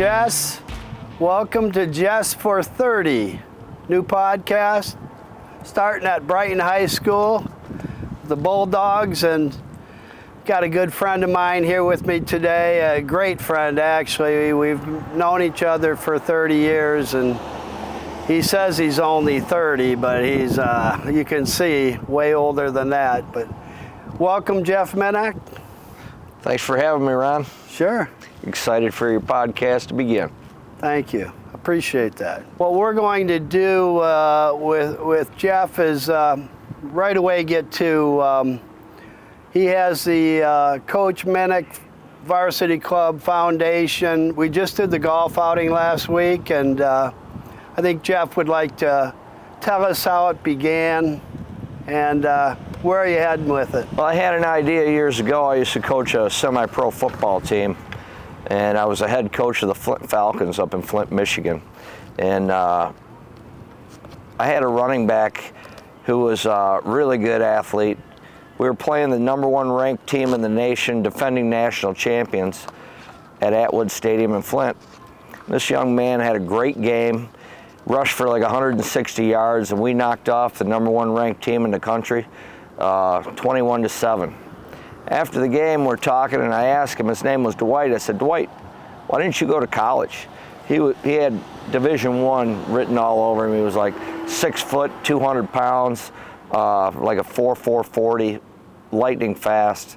Jess. Welcome to Jess for 30, new podcast starting at Brighton High School, the Bulldogs, and got a good friend of mine here with me today, a great friend actually. We've known each other for 30 years, and he says he's only 30, but he's, uh, you can see, way older than that. But welcome, Jeff Minock. Thanks for having me, Ron. Sure. Excited for your podcast to begin. Thank you. Appreciate that. What we're going to do uh, with with Jeff is um, right away get to. Um, he has the uh, Coach Minock Varsity Club Foundation. We just did the golf outing last week, and uh, I think Jeff would like to tell us how it began and uh, where are you heading with it? Well, I had an idea years ago. I used to coach a semi-pro football team and I was a head coach of the Flint Falcons up in Flint, Michigan. And uh, I had a running back who was a really good athlete. We were playing the number one ranked team in the nation, defending national champions at Atwood Stadium in Flint. This young man had a great game, rushed for like 160 yards, and we knocked off the number one ranked team in the country, uh, 21 to 7 after the game, we're talking, and I asked him. His name was Dwight. I said, Dwight, why didn't you go to college? He he had Division One written all over him. He was like six foot, 200 pounds, uh, like a 4.440, lightning fast,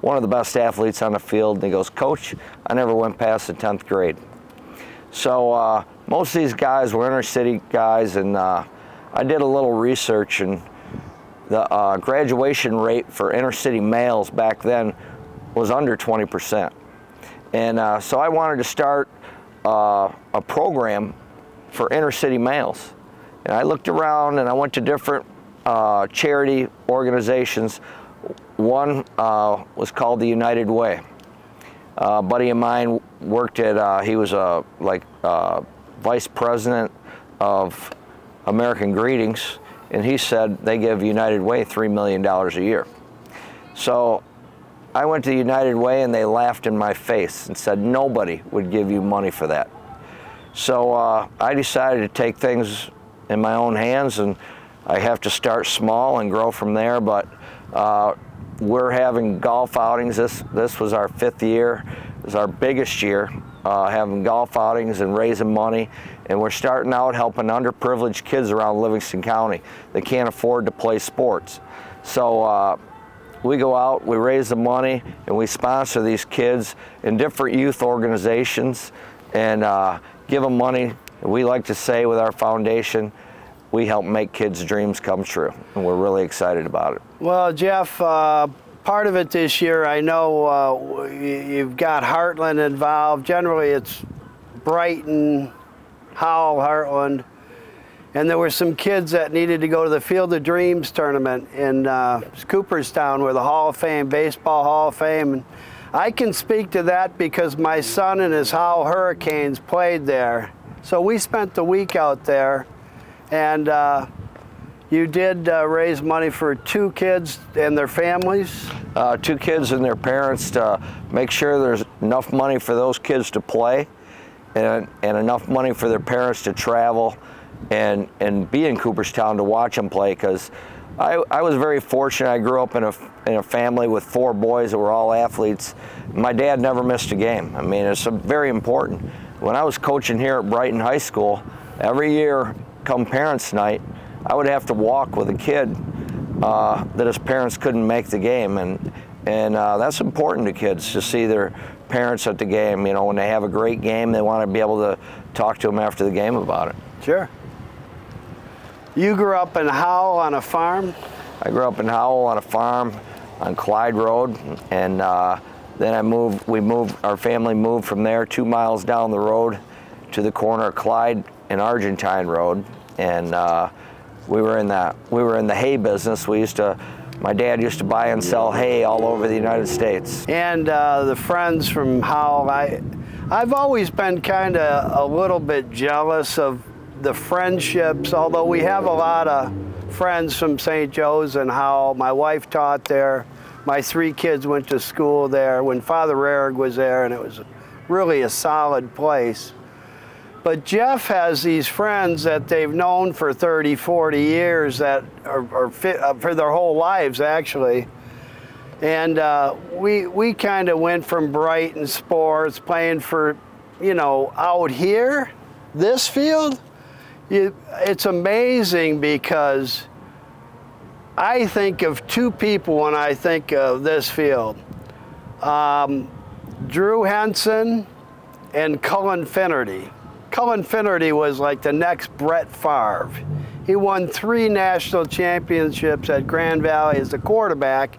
one of the best athletes on the field. And he goes, Coach, I never went past the 10th grade. So uh, most of these guys were inner city guys, and uh, I did a little research and the uh, graduation rate for inner city males back then was under 20%. And uh, so I wanted to start uh, a program for inner city males. And I looked around and I went to different uh, charity organizations. One uh, was called the United Way. a buddy of mine worked at, he was a like vice president of American Greetings and he said they give United Way $3 million a year. So I went to United Way and they laughed in my face and said nobody would give you money for that. So uh, I decided to take things in my own hands and I have to start small and grow from there. But uh, we're having golf outings. This, this was our fifth year. It was our biggest year, uh, having golf outings and raising money and we're starting out helping underprivileged kids around Livingston County that can't afford to play sports. So uh, we go out, we raise the money, and we sponsor these kids in different youth organizations and uh, give them money. We like to say with our foundation, we help make kids' dreams come true, and we're really excited about it. Well, Jeff, uh, part of it this year, I know uh, you've got Hartland involved. Generally, it's Brighton, Howell, Hartland. And there were some kids that needed to go to the Field of Dreams tournament in uh, Cooperstown, where the Hall of Fame, Baseball Hall of Fame. And I can speak to that because my son and his Howell Hurricanes played there. So we spent the week out there, and uh, you did uh, raise money for two kids and their families? Uh, two kids and their parents to make sure there's enough money for those kids to play and, and enough money for their parents to travel and, and be in Cooperstown to watch them play because I, I was very fortunate. I grew up in a, in a family with four boys that were all athletes. My dad never missed a game. I mean, it's very important. When I was coaching here at Brighton High School, every year, come parents' night, I would have to walk with a kid uh, that his parents couldn't make the game, and and uh, that's important to kids to see their parents at the game. You know, when they have a great game, they want to be able to talk to them after the game about it. Sure. You grew up in Howell on a farm? I grew up in Howell on a farm on Clyde Road, and uh, then I moved. We moved. Our family moved from there two miles down the road to the corner of Clyde and Argentine Road, and uh, we were in that. We were in the hay business. We used to my dad used to buy and sell hay all over the United States. And uh, the friends from Howell, I, I've always been kind of a little bit jealous of the friendships, although we have a lot of friends from St. Joe's and Howell. My wife taught there. My three kids went to school there when Father Rehrig was there, and it was really a solid place. But Jeff has these friends that they've known for 30, 40 years that are, are fit, uh, for their whole lives, actually. And uh, we, we kind of went from Brighton sports, playing for, you know, out here, this field. It's amazing because I think of two people when I think of this field um, Drew Henson and Cullen Finnerty. Cullen Finnerty was like the next Brett Favre. He won three national championships at Grand Valley as a quarterback.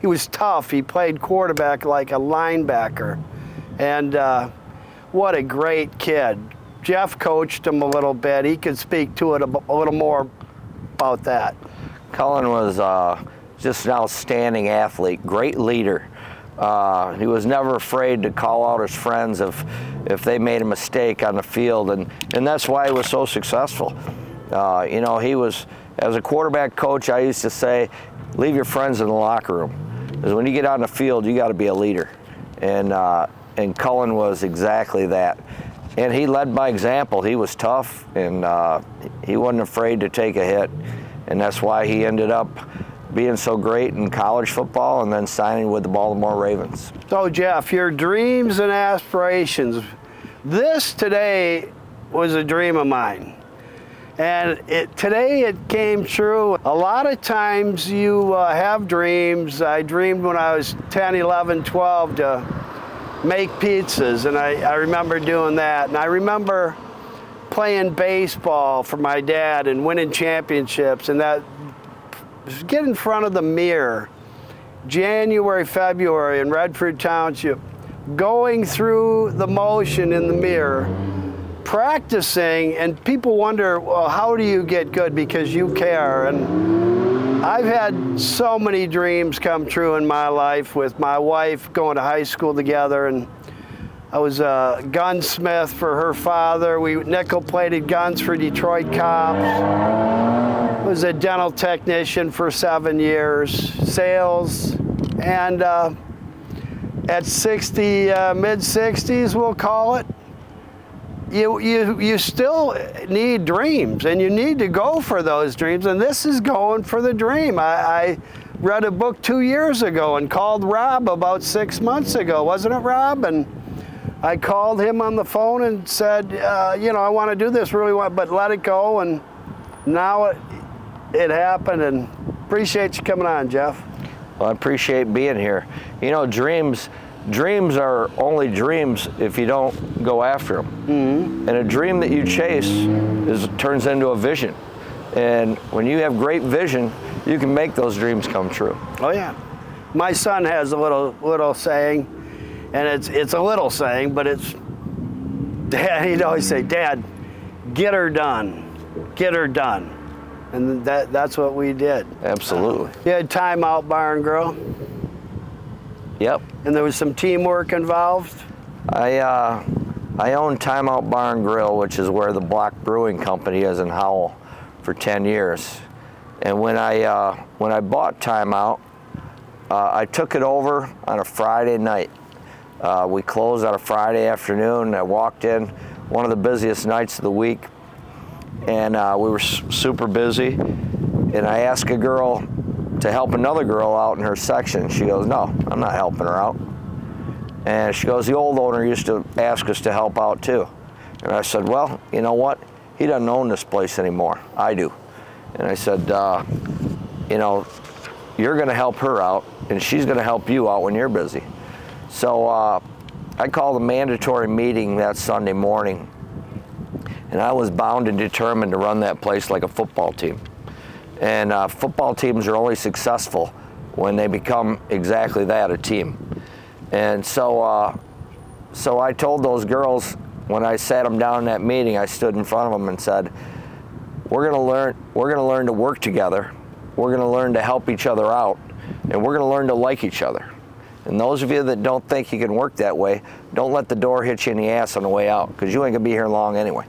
He was tough. He played quarterback like a linebacker. And uh, what a great kid. Jeff coached him a little bit. He could speak to it a, a little more about that. Cullen was uh, just an outstanding athlete, great leader. Uh, he was never afraid to call out his friends if, if they made a mistake on the field, and, and that's why he was so successful. Uh, you know, he was, as a quarterback coach, I used to say, leave your friends in the locker room. Because when you get on the field, you got to be a leader. And, uh, and Cullen was exactly that. And he led by example. He was tough, and uh, he wasn't afraid to take a hit. And that's why he ended up being so great in college football and then signing with the Baltimore Ravens. So, Jeff, your dreams and aspirations. This today was a dream of mine. And it, today it came true. A lot of times you uh, have dreams. I dreamed when I was 10, 11, 12 to make pizzas, and I, I remember doing that. And I remember playing baseball for my dad and winning championships, and that get in front of the mirror January, February in Redford Township, going through the motion in the mirror, practicing, and people wonder, well, how do you get good? Because you care. And I've had so many dreams come true in my life with my wife going to high school together and I was a gunsmith for her father. We nickel plated guns for Detroit cops. Was a dental technician for seven years, sales, and uh, at 60, uh, mid 60s, we'll call it. You, you, you still need dreams and you need to go for those dreams, and this is going for the dream. I, I read a book two years ago and called Rob about six months ago, wasn't it, Rob? And I called him on the phone and said, uh, you know, I want to do this really want, but let it go. And now it, it happened. And appreciate you coming on, Jeff. Well, I appreciate being here. You know, dreams, dreams are only dreams if you don't go after them. Mm-hmm. And a dream that you chase is turns into a vision. And when you have great vision, you can make those dreams come true. Oh yeah, my son has a little little saying and it's it's a little saying, but it's Dad. He'd always say, "Dad, get her done, get her done," and that that's what we did. Absolutely. You had timeout bar and grill, Yep. and there was some teamwork involved. I uh, I own Timeout Bar and Grill, which is where the Block Brewing Company is in Howell, for 10 years. And when I uh, when I bought Timeout, uh, I took it over on a Friday night. Uh, we closed on a Friday afternoon. I walked in, one of the busiest nights of the week, and uh, we were s- super busy. And I asked a girl to help another girl out in her section. She goes, "No, I'm not helping her out." And she goes, the old owner used to ask us to help out too. And I said, well, you know what? He doesn't own this place anymore. I do. And I said, uh, you know, you're going to help her out, and she's going to help you out when you're busy. So uh, I called a mandatory meeting that Sunday morning, and I was bound and determined to run that place like a football team. And uh, football teams are only successful when they become exactly that a team. And so, uh, so I told those girls when I sat them down in that meeting, I stood in front of them and said, "We're going to learn. We're going to learn to work together. We're going to learn to help each other out, and we're going to learn to like each other." And those of you that don't think you can work that way, don't let the door hit you in the ass on the way out, because you ain't gonna be here long anyway.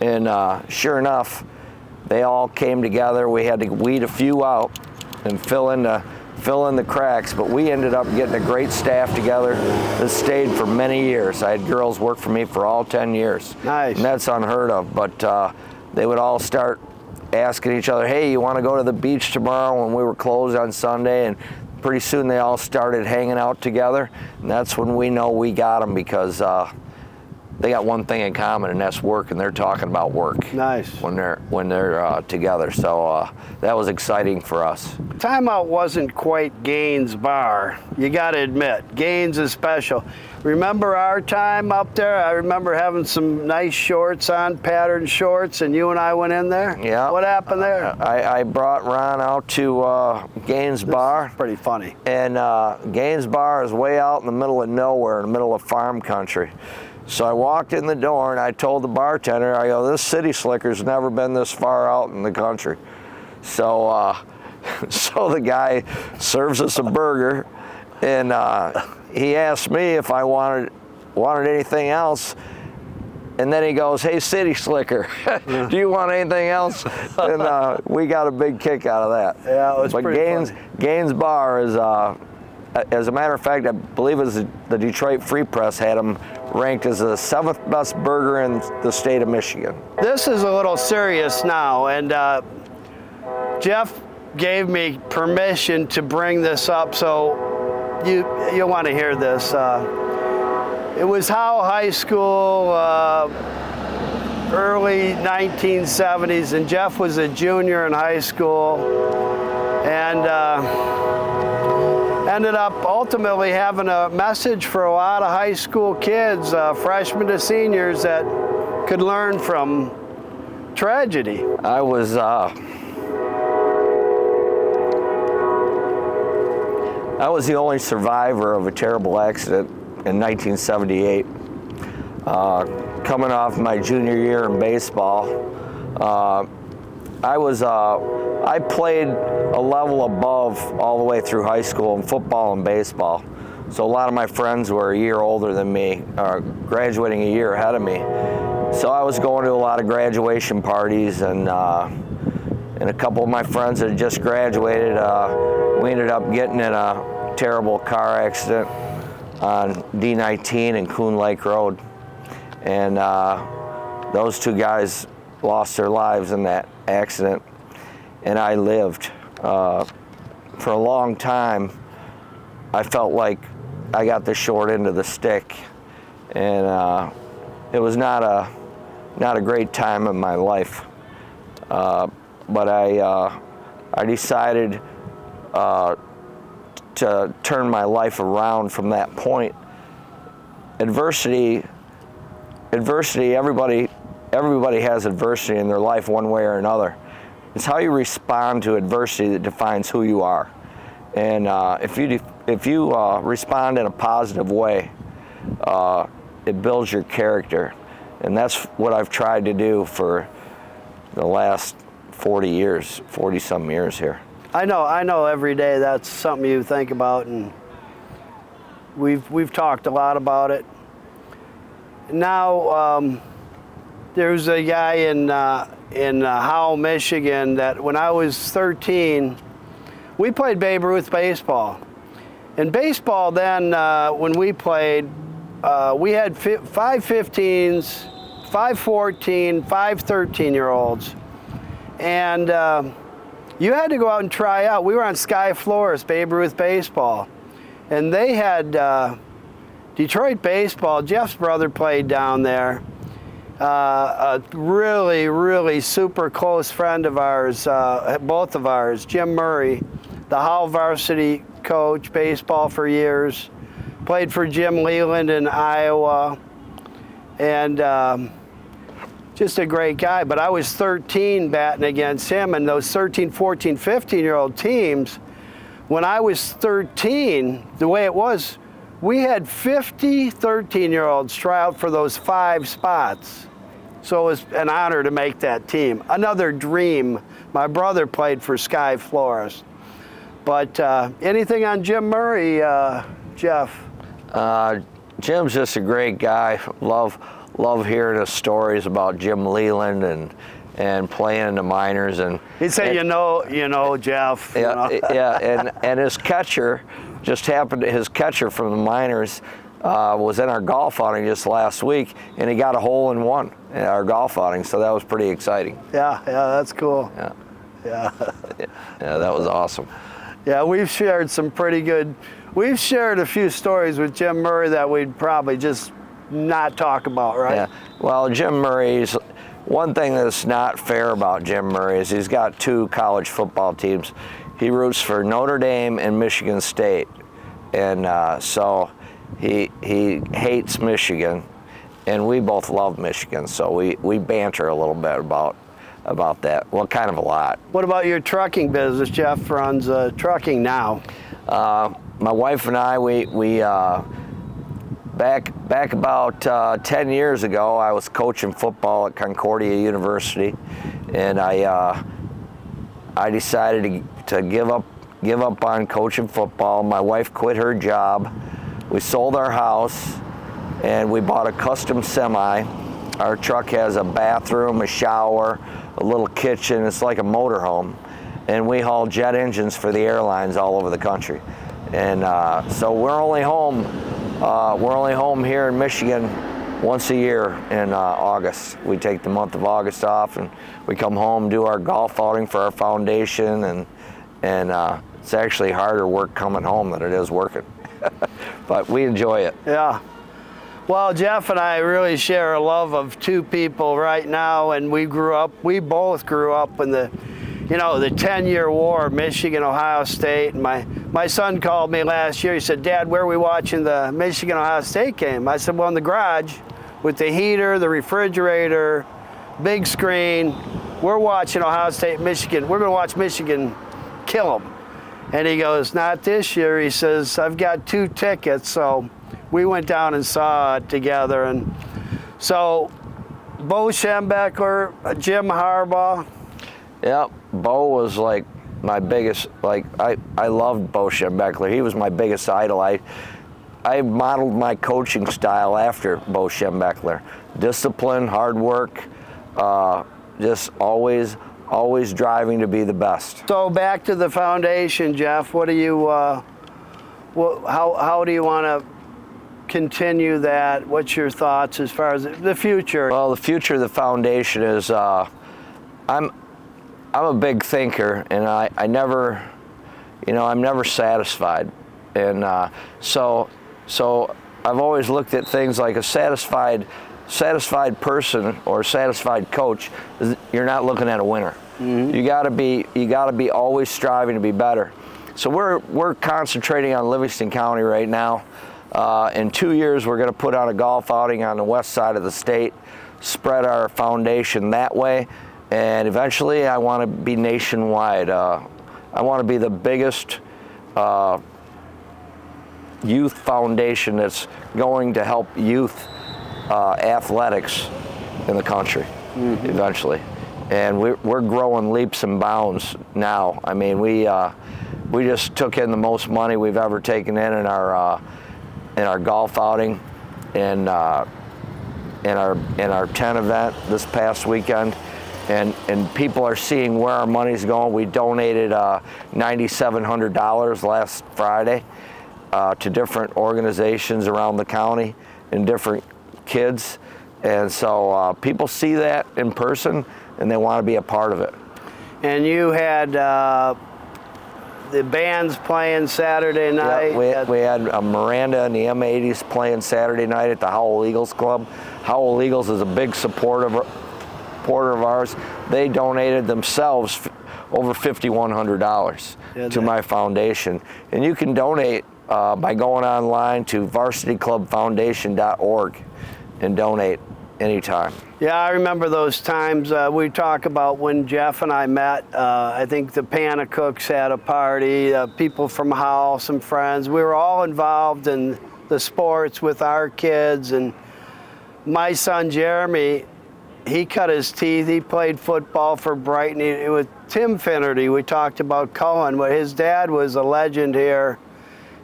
And uh, sure enough, they all came together. We had to weed a few out and fill in the fill in the cracks. But we ended up getting a great staff together that stayed for many years. I had girls work for me for all 10 years. Nice. And that's unheard of. But uh, they would all start asking each other, hey, you want to go to the beach tomorrow when we were closed on Sunday? And pretty soon they all started hanging out together. And that's when we know we got them because uh, they got one thing in common, and that's work, and they're talking about work Nice. when they're when they're uh, together. So uh, that was exciting for us. Timeout wasn't quite Gaines Bar. You got to admit, Gaines is special. Remember our time up there? I remember having some nice shorts on, patterned shorts, and you and I went in there. Yeah. What happened there? I, I brought Ron out to uh, Gaines Bar. Pretty funny. And uh, Gaines Bar is way out in the middle of nowhere, in the middle of farm country. So I walked in the door and I told the bartender, I go, this city slicker's never been this far out in the country. So, uh, so the guy serves us a burger, and uh, he asked me if I wanted wanted anything else. And then he goes, "Hey, City Slicker, do you want anything else?" And uh, we got a big kick out of that. Yeah, it was but pretty Gaines funny. Gaines Bar is, uh, as a matter of fact, I believe it was the Detroit Free Press had him ranked as the seventh best burger in the state of Michigan. This is a little serious now, and uh, Jeff gave me permission to bring this up, so you you want to hear this. Uh, it was Howe High School, uh, early 1970s, and Jeff was a junior in high school, and. Ended up ultimately having a message for a lot of high school kids, uh, freshmen to seniors, that could learn from tragedy. I was uh, I was the only survivor of a terrible accident in 1978. Uh, coming off my junior year in baseball, uh, I was uh, I played a level above all the way through high school in football and baseball. So a lot of my friends were a year older than me, graduating a year ahead of me. So I was going to a lot of graduation parties, and uh, and a couple of my friends that had just graduated, uh, we ended up getting in a terrible car accident on D19 and Coon Lake Road, and uh, those two guys lost their lives in that accident, and I lived. Uh, for a long time, I felt like I got the short end of the stick, and uh, it was not a not a great time in my life. Uh, but I uh, I decided uh, to turn my life around from that point. Adversity, adversity. Everybody everybody has adversity in their life one way or another. It's how you respond to adversity that defines who you are. And uh, if you if you uh, respond in a positive way, uh, it builds your character, and that's what I've tried to do for the last 40 years, 40 some years here. I know, I know. Every day, that's something you think about, and we've we've talked a lot about it. Now, um, there's a guy in uh, in uh, Howell, Michigan, that when I was 13, we played Babe Ruth baseball. In baseball, then uh, when we played, uh, we had fi- five 15s, five 14, five 13 year olds, and uh, you had to go out and try out. We were on Sky Flores, Babe Ruth baseball, and they had uh, Detroit baseball. Jeff's brother played down there. Uh, a really, really super close friend of ours, uh, both of ours, Jim Murray, the Howell varsity coach, baseball for years, played for Jim Leyland in Iowa, and um, just a great guy. But I was 13 batting against him, and those 13, 14, 15 year old teams, when I was 13, the way it was, we had 50 13 year olds try out for those five spots. So it was an honor to make that team. Another dream. My brother played for Sky Flores. But uh, anything on Jim Murray, uh, Jeff? Uh, Jim's just a great guy. Love love hearing his stories about Jim Leyland and and playing in the minors and He said, and- you know, you know, Jeff. you yeah, know. yeah, and and his catcher just happened. His catcher from the minors uh, was in our golf outing just last week, and he got a hole in one in our golf outing. So that was pretty exciting. yeah, yeah, that's cool. Yeah, Yeah. yeah, that was awesome. Yeah, we've shared some pretty good. We've shared a few stories with Jim Murray that we'd probably just not talk about, right? Yeah. Well, Jim Murray's one thing that's not fair about Jim Murray is he's got two college football teams. He roots for Notre Dame and Michigan State, and uh, so he he hates Michigan, and we both love Michigan. So we we banter a little bit about about that. Well, kind of a lot. What about your trucking business? Jeff runs uh, trucking now. Uh, my wife and I, we we uh, back back about uh, 10 years ago, I was coaching football at Concordia University, and I uh, I decided to, to give up give up on coaching football. My wife quit her job. We sold our house, and we bought a custom semi. Our truck has a bathroom, a shower, a little kitchen. It's like a motorhome, and we haul jet engines for the airlines all over the country. And uh, so we're only home. Uh, we're only home here in Michigan once a year in uh, August. We take the month of August off, and we come home, do our golf outing for our foundation, and and uh, it's actually harder work coming home than it is working. but we enjoy it. Yeah. Well, Jeff and I really share a love of two people right now, and we grew up. We both grew up in the, you know, the 10-year war, Michigan, Ohio State. And my my son called me last year. He said, "Dad, where are we watching the Michigan Ohio State game?" I said, "Well, in the garage, with the heater, the refrigerator, big screen. We're watching Ohio State, Michigan. We're going to watch Michigan kill them." And he goes, Not this year. He says, I've got two tickets. So we went down and saw it together. And so Bo Schembechler, Jim Harbaugh. Yep, Bo was like my biggest. Like I, I loved Bo Schembechler. He was my biggest idol. I, I modeled my coaching style after Bo Schembechler. Discipline, hard work, uh, just always, always driving to be the best. So back to the foundation, Jeff. What do you, uh, what, how, how do you want to continue that? What's your thoughts as far as the future? Well, the future of the foundation is. Uh, I'm, I'm a big thinker, and I, I never, you know, I'm never satisfied, and uh, so, so I've always looked at things like a satisfied, satisfied person or satisfied coach. You're not looking at a winner. You got to be, you got to be always striving to be better. So we're we're concentrating on Livingston County right now. Uh, in two years, we're going to put on a golf outing on the west side of the state, spread our foundation that way, and eventually, I want to be nationwide. Uh, I want to be the biggest uh, youth foundation that's going to help youth uh, athletics in the country eventually. And we're, we're growing leaps and bounds now. I mean, we uh, we just took in the most money we've ever taken in in our uh, in our golf outing, and uh, in our in our 10 event this past weekend. And, and people are seeing where our money's going. We donated uh, $9,700 last Friday uh, to different organizations around the county and different kids. And so uh, people see that in person and they want to be a part of it. And you had uh, the bands playing Saturday night. Yeah, we, at- we had uh, Miranda and the M80s playing Saturday night at the Howell Eagles Club. Howell Eagles is a big supporter of, supporter of ours. They donated themselves f- over $5,100 Did to my foundation. And you can donate uh, by going online to varsityclubfoundation.org and donate anytime. Yeah, I remember those times uh, we talk about when Jeff and I met. Uh, I think the Panna Cooks had a party, uh, people from Howell, some friends. We were all involved in the sports with our kids. And my son Jeremy, he cut his teeth. He played football for Brighton. He, with Tim Finnerty, we talked about Cullen, but his dad was a legend here.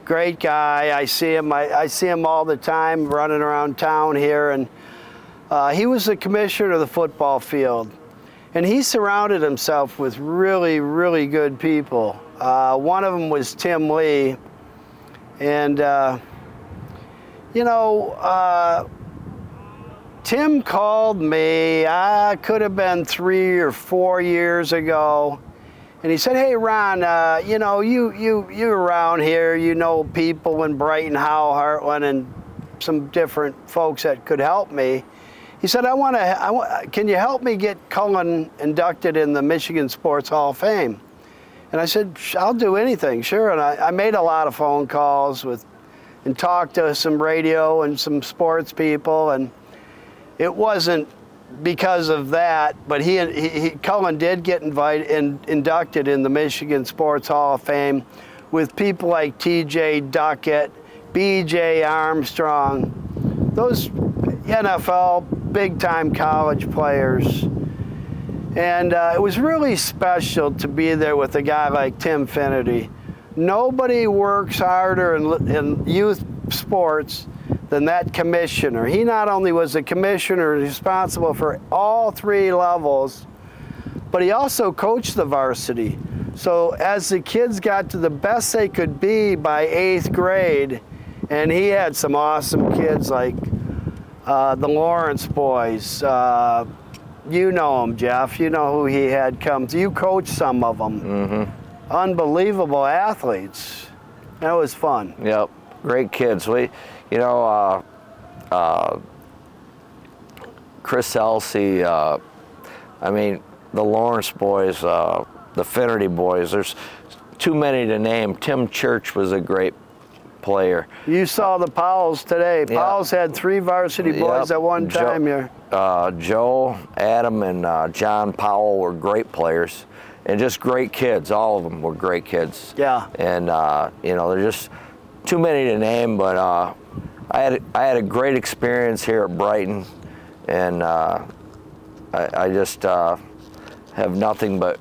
Great guy. I see him. I, I see him all the time running around town here, and uh, he was the commissioner of the football field. And he surrounded himself with really, really good people. Uh, one of them was Tim Lee. And, uh, you know, uh, Tim called me, I could have been three or four years ago. And he said, "Hey, Ron, uh, you know, you you you around here, you know people in Brighton, Howell, Hartland, and some different folks that could help me." He said, "I want to. I can you help me get Cullen inducted in the Michigan Sports Hall of Fame?" And I said, "I'll do anything, sure." And I, I made a lot of phone calls with, and talked to some radio and some sports people, and it wasn't because of that, but he, he, he Cullen did get invited and inducted in the Michigan Sports Hall of Fame with people like T.J. Duckett, B.J. Armstrong, those NFL big time college players. And uh, it was really special to be there with a guy like Tim Finnerty. Nobody works harder in, in youth sports than that commissioner. He not only was the commissioner responsible for all three levels, but he also coached the varsity. So as the kids got to the best they could be by eighth grade, and he had some awesome kids like uh, the Lawrence boys. Uh, you know them, Jeff. You know who he had come. You coached some of them. Mm-hmm. Unbelievable athletes. That was fun. Yep, great kids. We, you know, uh, uh, Chris Elsey. Uh, I mean, the Lawrence boys, uh, the Finnerty boys. There's too many to name. Tim Church was a great player. You saw the Powells today. Yeah. Powell's had three varsity boys Yep. at one time here. Uh, Joe, Adam, and uh, John Powell were great players, and just great kids. All of them were great kids. Yeah. And uh, you know, they're just too many to name, but uh, I had I had a great experience here at Brighton, and uh, I, I just uh, have nothing but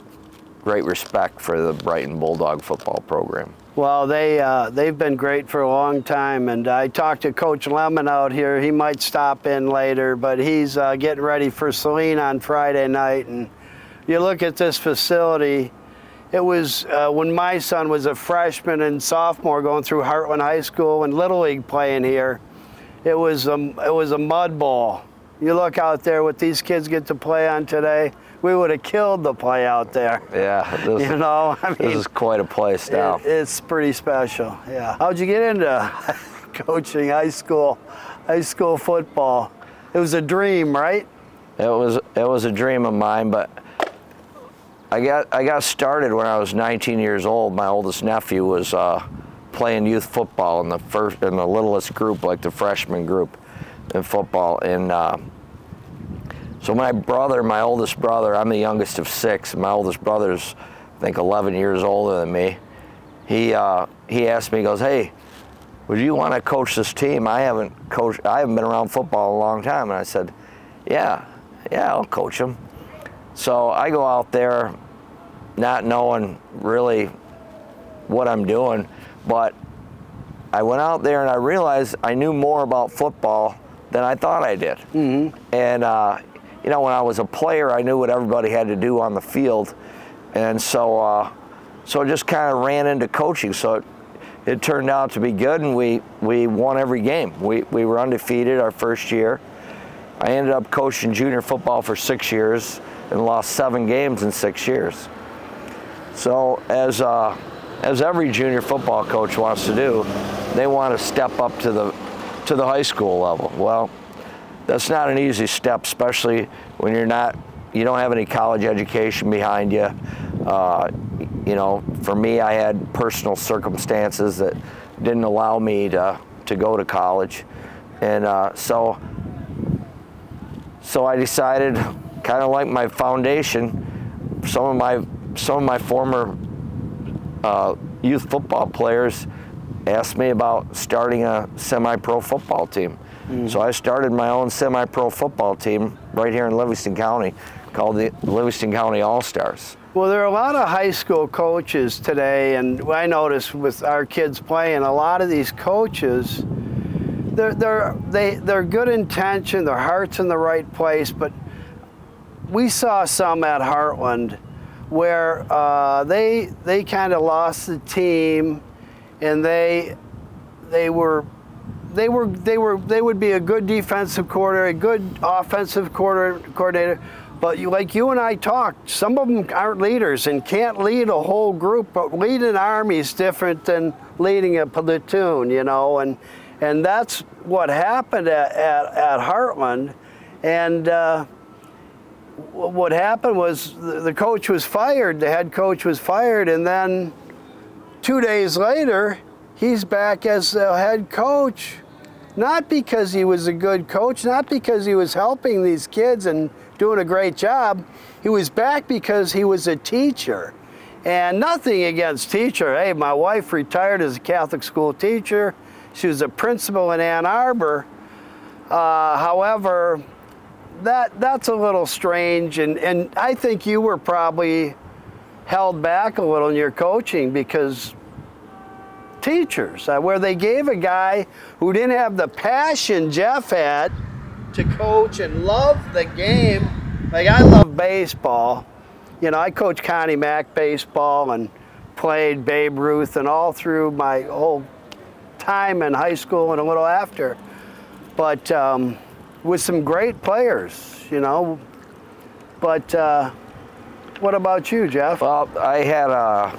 great respect for the Brighton Bulldog football program. Well, they uh, they've been great for a long time, and I talked to Coach Lemon out here. He might stop in later, but he's uh, getting ready for Saline on Friday night. And you look at this facility. It was uh, when my son was a freshman and sophomore going through Hartland High School and Little League playing here. It was a, it was a mud ball. You look out there what these kids get to play on today. We would have killed the play out there. Yeah, this, You know, I mean, this is quite a place now. it- it's pretty special. Yeah. How'd you get into coaching high school, high school football? It was a dream, right? It was it was a dream of mine, but I got I got started when I was 19 years old. My oldest nephew was uh, playing youth football in the first in the littlest group, like the freshman group in football. And uh, so my brother, my oldest brother, I'm the youngest of six. My oldest brother's I think 11 years older than me. He uh, he asked me, he goes, "Hey, would you want to coach this team? I haven't coached. I haven't been around football a long time." And I said, "Yeah, yeah, I'll coach them." So I go out there, not knowing really what I'm doing, but I went out there and I realized I knew more about football than I thought I did. Mm-hmm. And uh, you know, when I was a player, I knew what everybody had to do on the field, and so uh, so I just kind of ran into coaching. So it, it turned out to be good, and we we won every game. We we were undefeated our first year. I ended up coaching junior football for six years and lost seven games in six years. So as uh, as every junior football coach wants to do, they want to step up to the to the high school level. Well, that's not an easy step, especially when you're not you don't have any college education behind you. Uh, you know, for me, I had personal circumstances that didn't allow me to to go to college, and uh, so so I decided, kind of like my foundation, some of my some of my former uh, youth football players asked me about starting a semi-pro football team. So I started my own semi-pro football team right here in Livingston County, called the Livingston County All Stars. Well, there are a lot of high school coaches today, and I notice with our kids playing, a lot of these coaches, they're they're they they're good intention, their heart's in the right place, but we saw some at Hartland where uh, they they kind of lost the team, and they they were they were they were they would be a good defensive coordinator, a good offensive quarter, coordinator. But you, like you and I talked, some of them aren't leaders and can't lead a whole group. But leading an army is different than leading a platoon, you know. And and that's what happened at at, at Hartland. And uh, what happened was the, coach was fired. The head coach was fired, and then two days later, he's back as the head coach. Not because he was a good coach, not because he was helping these kids and doing a great job. He was back because he was a teacher. And nothing against teacher. Hey, my wife retired as a Catholic school teacher. She was a principal in Ann Arbor. Uh, however, that that's a little strange, and, and I think you were probably held back a little in your coaching because teachers, uh, where they gave a guy who didn't have the passion Jeff had to coach and love the game. Like I love baseball. You know, I coached Connie Mack baseball and played Babe Ruth and all through my whole time in high school and a little after. But um, with some great players, you know. But uh, what about you, Jeff? Well, I had uh,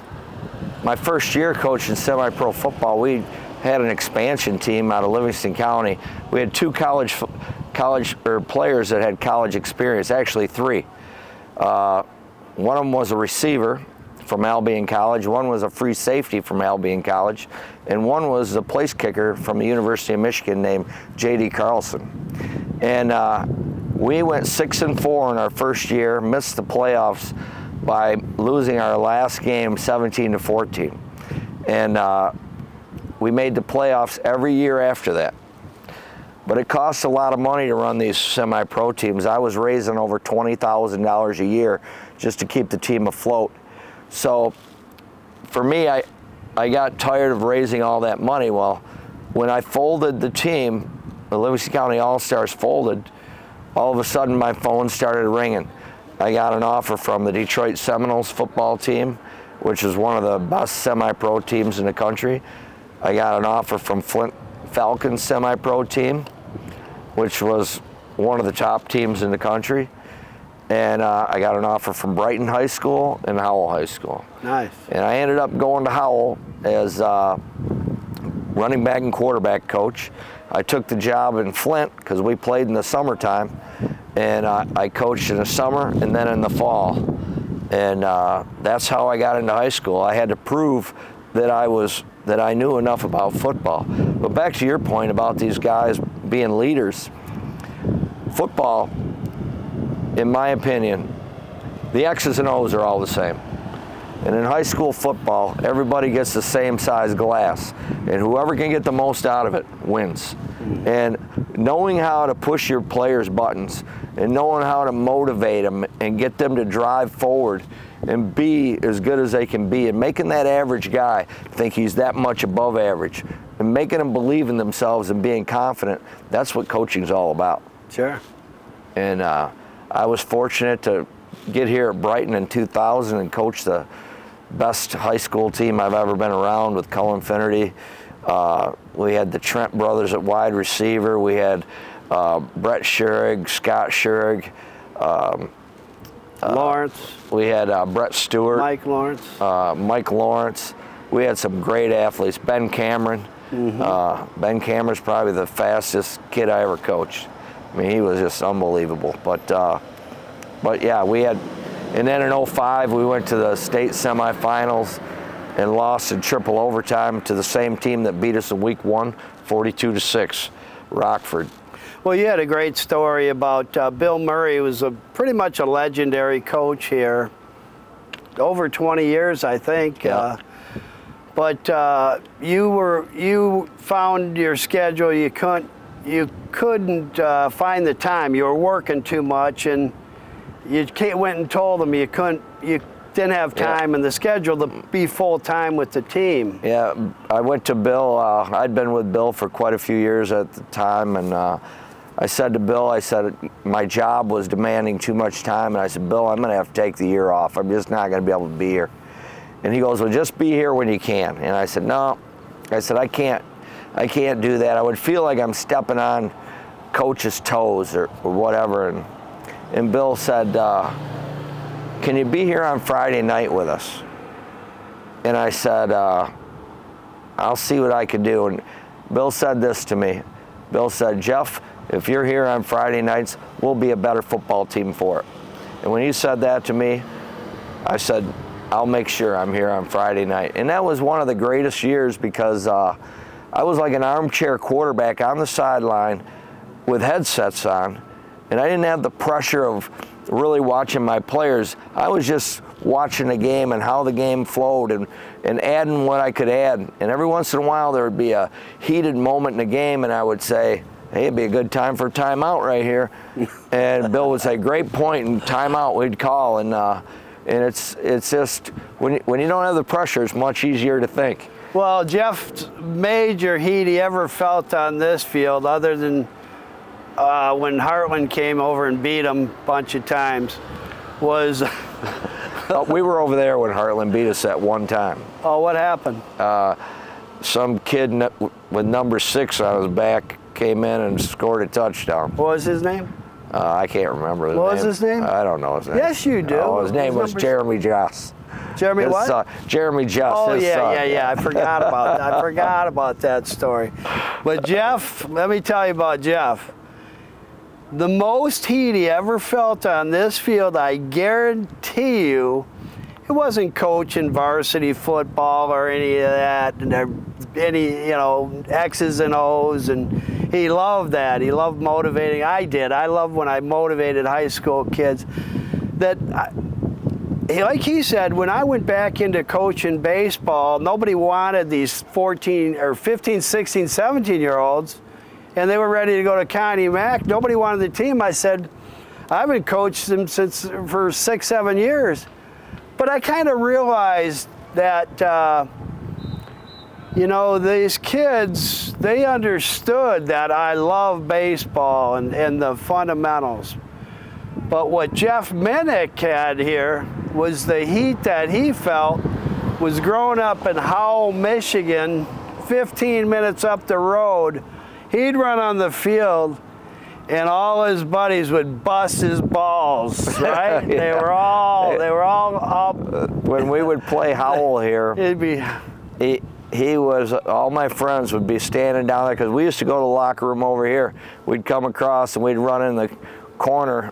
my first year coaching semi-pro football. We had an expansion team out of Livingston County. We had two college college or players that had college experience. Actually, three. Uh, one of them was a receiver from Albion College. One was a free safety from Albion College, and one was a place kicker from the University of Michigan named J.D. Carlson. And uh, we went six and four in our first year, missed the playoffs by losing our last game 17 to 14. And uh, we made the playoffs every year after that. But it costs a lot of money to run these semi pro teams. I was raising over $20,000 a year just to keep the team afloat. So for me, I, I got tired of raising all that money. Well, when I folded the team, the Livingston County All Stars folded, all of a sudden my phone started ringing. I got an offer from the Detroit Seminoles football team, which is one of the best semi pro teams in the country. I got an offer from Flint Falcons semi pro team, which was one of the top teams in the country. And uh, I got an offer from Brighton High School and Howell High School. Nice. And I ended up going to Howell as uh, running back and quarterback coach. I took the job in Flint because we played in the summertime, and uh, I coached in the summer and then in the fall. And uh, that's how I got into high school. I had to prove that I was that I knew enough about football. But back to your point about these guys being leaders, football, in my opinion, the X's and O's are all the same. And in high school football, everybody gets the same size glass, and whoever can get the most out of it wins. And knowing how to push your players' buttons and knowing how to motivate them and get them to drive forward and be as good as they can be, and making that average guy think he's that much above average, and making them believe in themselves and being confident that's what coaching's all about. Sure. And uh, I was fortunate to get here at Brighton in 2000 and coach the best high school team I've ever been around with Cullen Finnerty. Uh, we had the Trent brothers at wide receiver. We had uh, Brett Schurig, Scott Schurig. Um, Lawrence, we had uh, Brett Stewart, Mike Lawrence. uh, Mike Lawrence. We had some great athletes. Ben Cameron. Uh, ben Cameron's probably the fastest kid I ever coached. I mean, he was just unbelievable. But, uh, but yeah, we had, and then in 05, we went to the state semifinals and lost in triple overtime to the same team that beat us in week one, 42 to 6, Rockford. Well, you had a great story about uh, Bill Murray, who was a pretty much a legendary coach here, over 20 years, I think. Yeah. Uh, but uh, you were you found your schedule. You couldn't you couldn't uh, find the time. You were working too much, and you ca- went and told them you couldn't. You didn't have Yeah. time in the schedule to be full time with the team. Yeah, I went to Bill. Uh, I'd been with Bill for quite a few years at the time, and uh, I said to Bill, I said my job was demanding too much time, and I said, Bill, I'm going to have to take the year off. I'm just not going to be able to be here. And he goes, Well, just be here when you can. And I said, No. I said, I can't. I can't do that. I would feel like I'm stepping on coach's toes or, or whatever. And and Bill said, uh, Can you be here on Friday night with us? And I said, uh, I'll see what I can do. And Bill said this to me. Bill said, Jeff, if you're here on Friday nights, we'll be a better football team for it. And when he said that to me, I said, I'll make sure I'm here on Friday night. And that was one of the greatest years because uh, I was like an armchair quarterback on the sideline with headsets on, and I didn't have the pressure of really watching my players. I was just watching the game and how the game flowed and, and adding what I could add. And every once in a while, there would be a heated moment in the game, and I would say, Hey, it'd be a good time for a timeout right here. and Bill would say, Great point, and timeout we'd call. And, uh, and it's, it's just, when when you don't have the pressure, it's much easier to think. Well, Jeff's major heat he ever felt on this field, other than uh, when Hartland came over and beat them a bunch of times, was Uh, we were over there when Hartland beat us at one time. oh, what happened? Some kid n- with number six on his back came in and scored a touchdown. What was his name? Uh, I can't remember his What name. was his name? I don't know his name. Yes, you do. Oh, his name was number's- Jeremy Joss. Jeremy His what? son- Jeremy Joss. Oh yeah, son. yeah, yeah. I forgot about that. I forgot about that story. But Jeff, let me tell you about Jeff. The most heat he ever felt on this field, I guarantee you, it wasn't coaching varsity football or any of that, any you know X's and O's, and he loved that. He loved motivating. I did. I loved when I motivated high school kids. That I, like he said, when I went back into coaching baseball, nobody wanted these 14 or 15, 16, 17 year olds, and they were ready to go to Connie Mack. Nobody wanted the team. I said, I've been coached them since for six, seven years. But I kind of realized that, uh, you know, these kids, they understood that I love baseball and, and the fundamentals. But what Jeff Minock had here was the heat that he felt was growing up in Howell, Michigan, 15 minutes up the road. He'd run on the field and all his buddies would bust his balls, right? They were all they were all up. When we would play Howell here, It'd be he, he was all my friends would be standing down there because we used to go to the locker room over here we'd come across and we'd run in the corner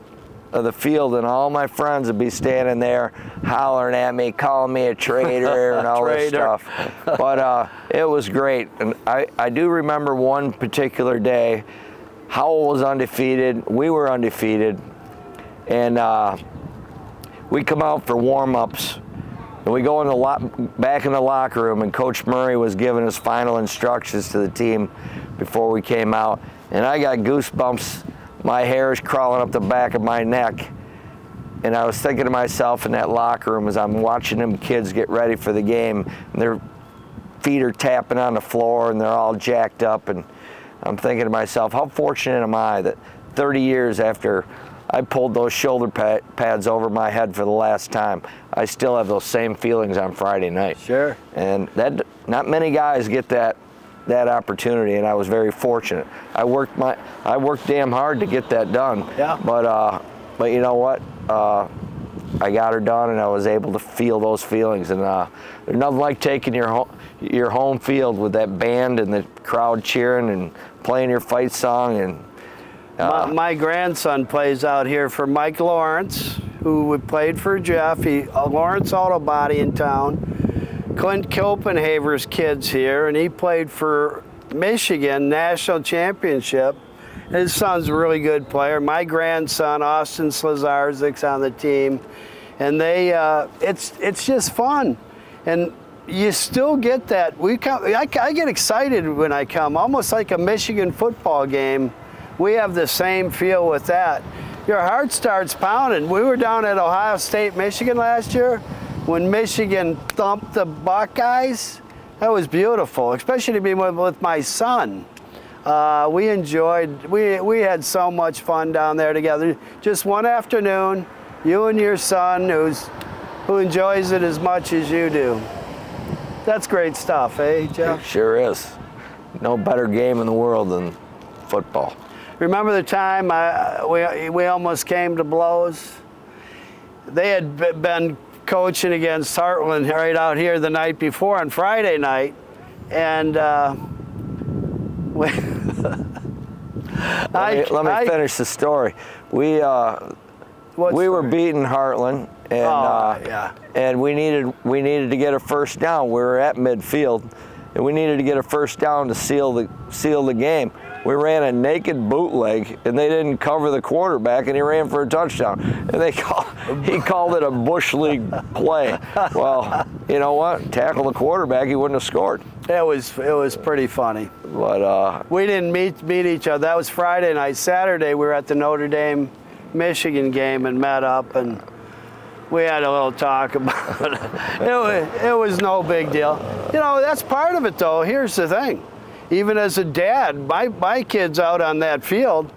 of the field and all my friends would be standing there hollering at me calling me a traitor and all this stuff but uh, it was great and I, I do remember one particular day howell was undefeated we were undefeated and uh, we come out for warm-ups and we go in the lo- back in the locker room, and Coach Murray was giving his final instructions to the team before we came out. And I got goosebumps. My hair is crawling up the back of my neck. And I was thinking to myself in that locker room as I'm watching them kids get ready for the game, and their feet are tapping on the floor and they're all jacked up. And I'm thinking to myself, how fortunate am I that 30 years after I pulled those shoulder pads over my head for the last time, I still have those same feelings on Friday night. Sure. And that not many guys get that that opportunity, and I was very fortunate. I worked my I worked damn hard to get that done. Yeah. But uh, but you know what? Uh, I got her done, and I was able to feel those feelings. And uh, there's nothing like taking your home your home field with that band and the crowd cheering and playing your fight song and my, my grandson plays out here for Mike Lawrence, who played for Jeff. He uh, Lawrence Auto Body in town. Clint Copenhaver's kids here, and he played for Michigan national championship. His son's a really good player. My grandson Austin Slazarzik's on the team, and they uh, it's it's just fun, and you still get that. We come. I, I get excited when I come, almost like a Michigan football game. We have the same feel with that. Your heart starts pounding. We were down at Ohio State, Michigan last year when Michigan thumped the Buckeyes. That was beautiful, especially to be with, with my son. Uh, we enjoyed. We we had so much fun down there together. Just one afternoon, you and your son, who's who enjoys it as much as you do. That's great stuff, eh, Jeff? Sure is. No better game in the world than football. Remember the time I, we, we almost came to blows? They had been coaching against Hartland right out here the night before on Friday night, and uh, we, Let me, let me I- finish the story. We uh, we were the- beating Hartland, and Oh, uh, yeah. and we needed we needed to get a first down. We were at midfield, and we needed to get a first down to seal the seal the game. We ran a naked bootleg, and they didn't cover the quarterback, and he ran for a touchdown. And they call, he called it a bush league play. Well, you know what? Tackle the quarterback, he wouldn't have scored. It was it was pretty funny. But uh, We didn't meet meet each other. That was Friday night. Saturday we were at the Notre Dame Michigan game and met up and we had a little talk about it. It was, it was no big deal. You know, that's part of it though. Here's the thing. Even as a dad, my, my kids out on that field,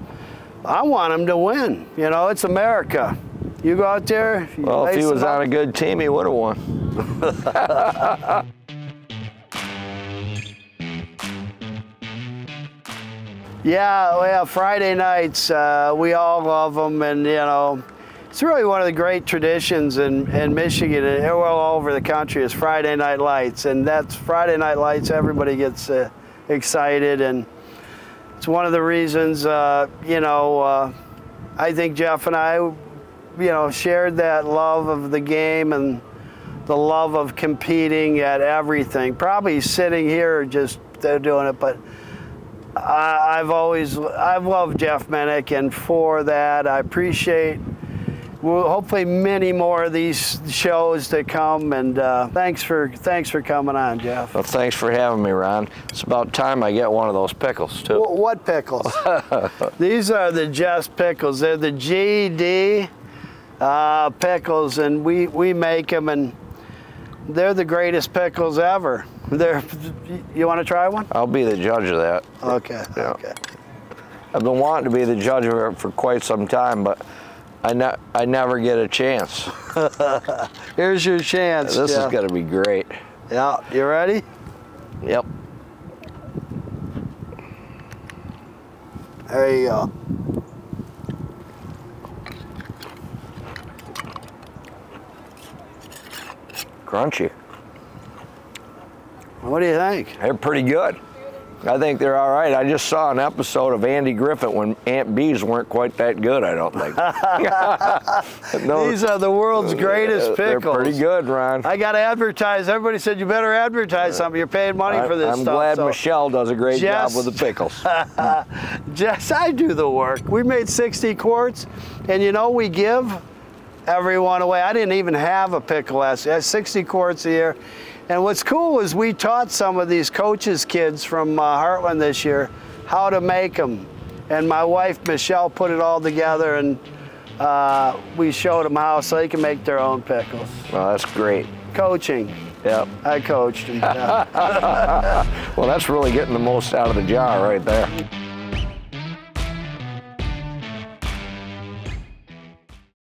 I want them to win. You know, it's America. You go out there. you well, if he was them on a good team, he would have won. Yeah, well, Friday nights, uh, we all love them, and you know, it's really one of the great traditions in, in Michigan and well all over the country is Friday Night Lights, and that's Friday Night Lights. Everybody gets uh, excited, and it's one of the reasons. Uh, you know, uh, I think Jeff and I, you know, shared that love of the game and the love of competing at everything. Probably sitting here just uh, doing it, but. I, I've always I've loved Jeff Minock, and for that I appreciate. Well, hopefully many more of these shows to come, and uh, thanks for thanks for coming on, Jeff. Well, thanks for having me, Ron. It's about time I get one of those pickles too. Wh- What pickles? These are the Just pickles. They're the GD uh, pickles, and we we make them, and they're the greatest pickles ever. They're. You want to try one? I'll be the judge of that. Okay. Yeah. Okay. I've been wanting to be the judge of it for quite some time, but I, ne- I never get a chance. Here's your chance. This Jeff. is going to be great. Yeah. You ready? Yep. There you go. Crunchy. What do you think? They're pretty good. I think they're all right. I just saw an episode of Andy Griffith when Aunt Bee's weren't quite that good, I don't think. no, These are the world's greatest uh, they're pickles. pretty good, Ron. I got to advertise. Everybody said you better advertise something. You're paying money for this I'm stuff. glad so- Michelle does a great job with the pickles. Jess, I do the work. We made 60 quarts, and you know we give everyone away. I didn't even have a pickle last year. 60 quarts a year. And what's cool is we taught some of these coaches' kids from uh, Hartland this year how to make them. And my wife Michelle put it all together, and uh, we showed them how so they can make their own pickles. well, that's great. Coaching. Yep. I coached them. Well, that's really getting the most out of the jar right there.